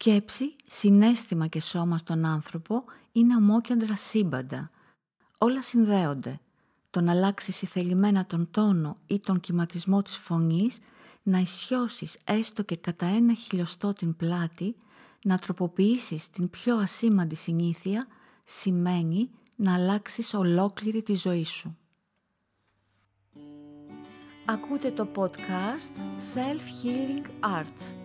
Σκέψη, συνέστημα και σώμα στον άνθρωπο είναι αμόκεντρα σύμπαντα. Όλα συνδέονται. Το να αλλάξεις θελημένα τον τόνο ή τον κυματισμό της φωνής, να ισιώσεις έστω και κατά ένα χιλιοστό την πλάτη, να τροποποιήσεις την πιο ασήμαντη συνήθεια, σημαίνει να αλλάξεις ολόκληρη τη ζωή σου. Ακούτε το podcast Self-Healing Arts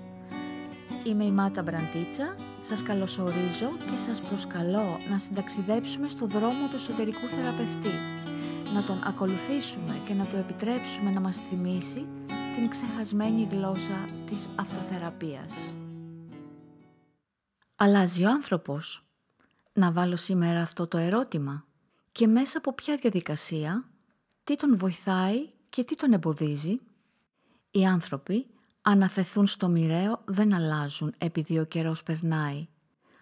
Είμαι η Μάτα Μπραντίτσα, σας καλωσορίζω και σας προσκαλώ να συνταξιδέψουμε στο δρόμο του εσωτερικού θεραπευτή, να τον ακολουθήσουμε και να του επιτρέψουμε να μας θυμίσει την ξεχασμένη γλώσσα της αυτοθεραπείας. Αλλάζει ο άνθρωπος. Να βάλω σήμερα αυτό το ερώτημα. Και μέσα από ποια διαδικασία, τι τον βοηθάει και τι τον εμποδίζει. Οι άνθρωποι αναφεθούν στο μοιραίο δεν αλλάζουν επειδή ο καιρός περνάει.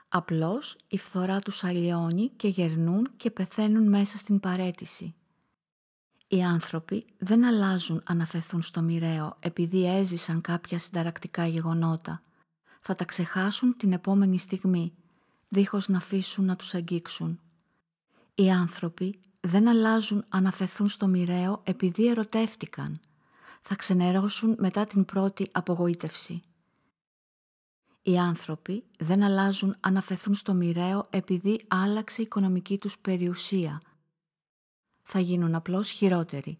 Απλώς η φθορά τους αλλοιώνει και γερνούν και πεθαίνουν μέσα στην παρέτηση. Οι άνθρωποι δεν αλλάζουν αναφεθούν στο μοιραίο επειδή έζησαν κάποια συνταρακτικά γεγονότα. Θα τα ξεχάσουν την επόμενη στιγμή, δίχως να αφήσουν να τους αγγίξουν. Οι άνθρωποι δεν αλλάζουν αναφεθούν στο μοιραίο επειδή ερωτεύτηκαν – θα ξενερώσουν μετά την πρώτη απογοήτευση. Οι άνθρωποι δεν αλλάζουν αν αφαιθούν στο μοιραίο επειδή άλλαξε η οικονομική τους περιουσία. Θα γίνουν απλώς χειρότεροι.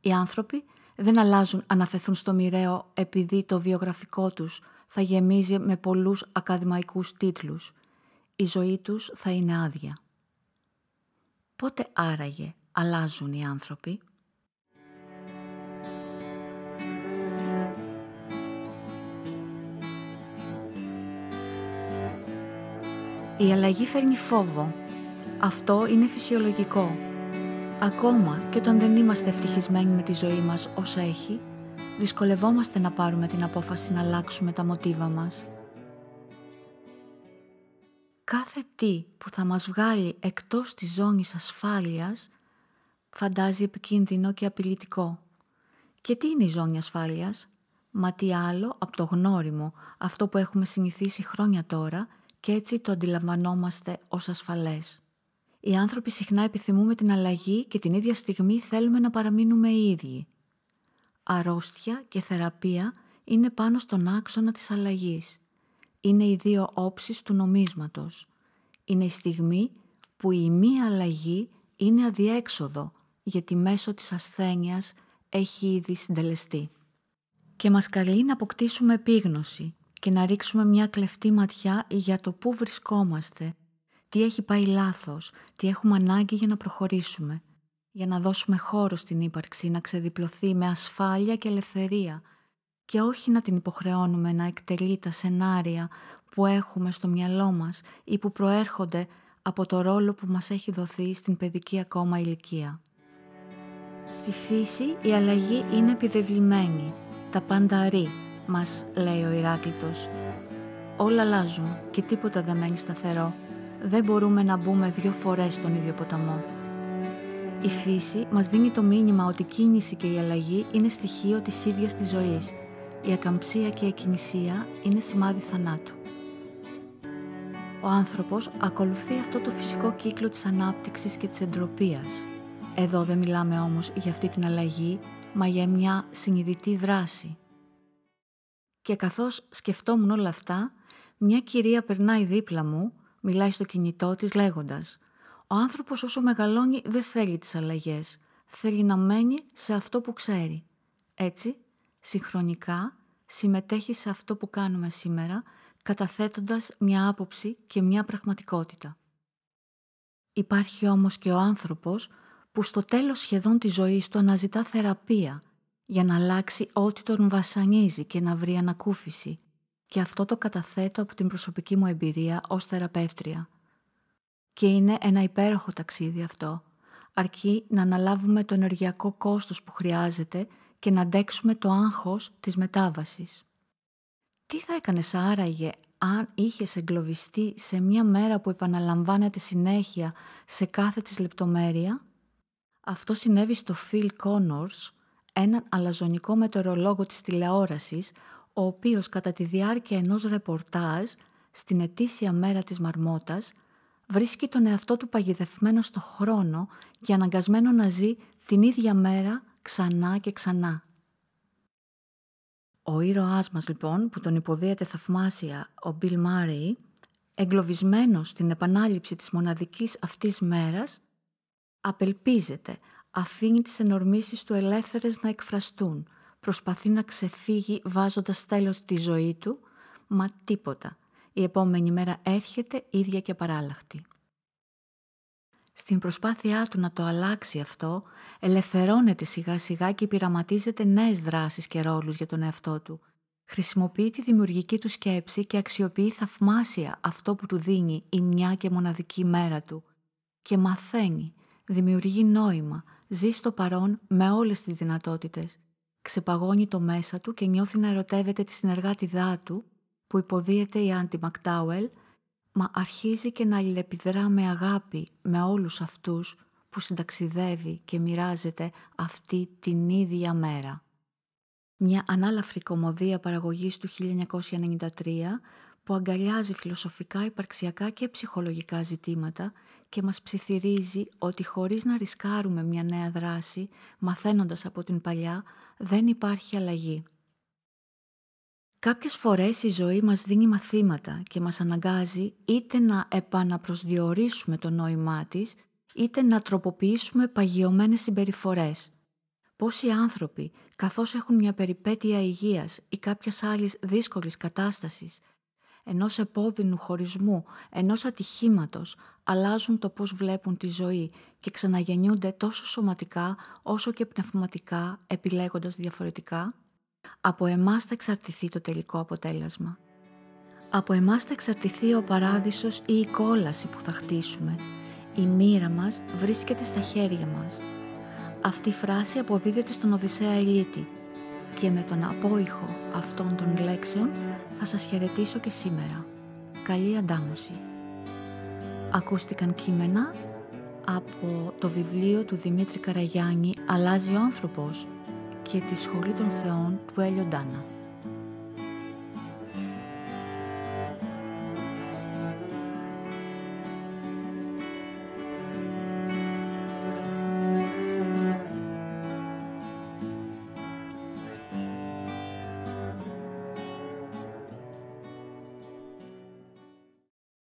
Οι άνθρωποι δεν αλλάζουν αν αφαιθούν στο μοιραίο επειδή το βιογραφικό τους θα γεμίζει με πολλούς ακαδημαϊκούς τίτλους. Η ζωή τους θα είναι άδεια. Πότε άραγε αλλάζουν οι άνθρωποι; Η αλλαγή φέρνει φόβο. Αυτό είναι φυσιολογικό. Ακόμα και όταν δεν είμαστε ευτυχισμένοι με τη ζωή μας όσα έχει, δυσκολευόμαστε να πάρουμε την απόφαση να αλλάξουμε τα μοτίβα μας. Κάθε τι που θα μας βγάλει εκτός της ζώνης ασφάλειας φαντάζει επικίνδυνο και απειλητικό. Και τι είναι η ζώνη ασφάλειας; Μα τι άλλο από το γνώριμο, αυτό που έχουμε συνηθίσει χρόνια τώρα και έτσι το αντιλαμβανόμαστε ως ασφαλές. Οι άνθρωποι συχνά επιθυμούμε την αλλαγή και την ίδια στιγμή θέλουμε να παραμείνουμε οι ίδιοι. Αρρώστια και θεραπεία είναι πάνω στον άξονα της αλλαγής. Είναι οι δύο όψεις του νομίσματος. Είναι η στιγμή που η μία αλλαγή είναι αδιέξοδο γιατί μέσω της ασθένειας έχει ήδη συντελεστεί. Και μας καλεί να αποκτήσουμε επίγνωση, και να ρίξουμε μια κλεφτή ματιά για το πού βρισκόμαστε, τι έχει πάει λάθος, τι έχουμε ανάγκη για να προχωρήσουμε, για να δώσουμε χώρο στην ύπαρξη να ξεδιπλωθεί με ασφάλεια και ελευθερία. Και όχι να την υποχρεώνουμε να εκτελεί τα σενάρια που έχουμε στο μυαλό μας ή που προέρχονται από το ρόλο που μας έχει δοθεί στην παιδική ακόμα ηλικία. Στη φύση η αλλαγή είναι επιβεβλημένη, τα πάντα αρή, μας λέει ο Ηράκλητος. Όλα αλλάζουν και τίποτα δεν μένει σταθερό. Δεν μπορούμε να μπούμε δύο φορές στον ίδιο ποταμό. Η φύση μας δίνει το μήνυμα ότι η κίνηση και η αλλαγή είναι στοιχείο της ίδιας της ζωής. Η ακαμψία και η ακινησία είναι σημάδι θανάτου. Ο άνθρωπος ακολουθεί αυτό το φυσικό κύκλο της ανάπτυξης και της εντροπίας. Εδώ δεν μιλάμε όμως για αυτή την αλλαγή, μα για μια συνειδητή δράση, και καθώς σκεφτόμουν όλα αυτά, μια κυρία περνάει δίπλα μου, μιλάει στο κινητό της λέγοντας «Ο άνθρωπος όσο μεγαλώνει δεν θέλει τις αλλαγές, θέλει να μένει σε αυτό που ξέρει». Έτσι, συγχρονικά, συμμετέχει σε αυτό που κάνουμε σήμερα, καταθέτοντας μια άποψη και μια πραγματικότητα. Υπάρχει όμως και ο άνθρωπος που στο τέλος σχεδόν της ζωής του αναζητά θεραπεία για να αλλάξει ό,τι τον βασανίζει και να βρει ανακούφιση και αυτό το καταθέτω από την προσωπική μου εμπειρία ως θεραπεύτρια. Και είναι ένα υπέροχο ταξίδι αυτό, αρκεί να αναλάβουμε το ενεργειακό κόστος που χρειάζεται και να αντέξουμε το άγχος της μετάβασης. Τι θα έκανες άραγε αν είχες εγκλωβιστεί σε μια μέρα που επαναλαμβάνεται συνέχεια σε κάθε της λεπτομέρεια; Αυτό συνέβη στο Phil Connors, έναν αλαζονικό μετεωρολόγο της τηλεόρασης, ο οποίος κατά τη διάρκεια ενός ρεπορτάζ στην ετήσια μέρα της Μαρμότας βρίσκει τον εαυτό του παγιδευμένο στο χρόνο και αναγκασμένο να ζει την ίδια μέρα ξανά και ξανά. Ο ήρωάς μας λοιπόν, που τον υποδίεται θαυμάσια ο Μπιλ Μάρεϊ, εγκλωβισμένος στην επανάληψη της μοναδικής αυτής μέρας, απελπίζεται, αφήνει τις ενορμήσεις του ελεύθερες να εκφραστούν, προσπαθεί να ξεφύγει βάζοντας τέλος στη ζωή του, μα τίποτα. Η επόμενη μέρα έρχεται ίδια και παράλλαχτη. Στην προσπάθειά του να το αλλάξει αυτό, ελευθερώνεται σιγά σιγά και πειραματίζεται νέες δράσεις και ρόλους για τον εαυτό του. Χρησιμοποιεί τη δημιουργική του σκέψη και αξιοποιεί θαυμάσια αυτό που του δίνει η μια και μοναδική μέρα του. Και μαθαίνει, δημιουργεί νόημα, ζει στο παρόν με όλες τις δυνατότητες. Ξεπαγώνει το μέσα του και νιώθει να ερωτεύεται τη συνεργάτηδά του, που υποδίεται η Άντι Μακτάουελ, μα αρχίζει και να αλληλεπιδρά με αγάπη με όλους αυτούς που συνταξιδεύει και μοιράζεται αυτή την ίδια μέρα. Μια ανάλαφρη κομμωδία παραγωγής του 1993 που αγκαλιάζει φιλοσοφικά, υπαρξιακά και ψυχολογικά ζητήματα και μας ψιθυρίζει ότι χωρίς να ρισκάρουμε μια νέα δράση, μαθαίνοντας από την παλιά, δεν υπάρχει αλλαγή. Κάποιες φορές η ζωή μας δίνει μαθήματα και μας αναγκάζει είτε να επαναπροσδιορίσουμε το νόημά της, είτε να τροποποιήσουμε παγιωμένες συμπεριφορές. Πόσοι άνθρωποι, καθώς έχουν μια περιπέτεια υγείας ή κάποιας άλλης δύσκολης κατάστασης, ενός επώδυνου χωρισμού, ενός ατυχήματος, αλλάζουν το πώς βλέπουν τη ζωή και ξαναγεννιούνται τόσο σωματικά όσο και πνευματικά, επιλέγοντας διαφορετικά. Από εμάς θα εξαρτηθεί το τελικό αποτέλεσμα. Από εμάς θα εξαρτηθεί ο παράδεισος ή η κόλαση που θα χτίσουμε. Η μοίρα μας βρίσκεται στα χέρια μας. Αυτή η φράση αποδίδεται στον Οδυσσέα Ελίτη και με τον απόϊχο αυτών των λέξεων θα σας χαιρετήσω και σήμερα. Καλή αντάμωση. Ακούστηκαν κείμενα από το βιβλίο του Δημήτρη Καραγιάννη «Αλλάζει ο άνθρωπος» και τη Σχολή των Θεών του Έλιο Ντάνα.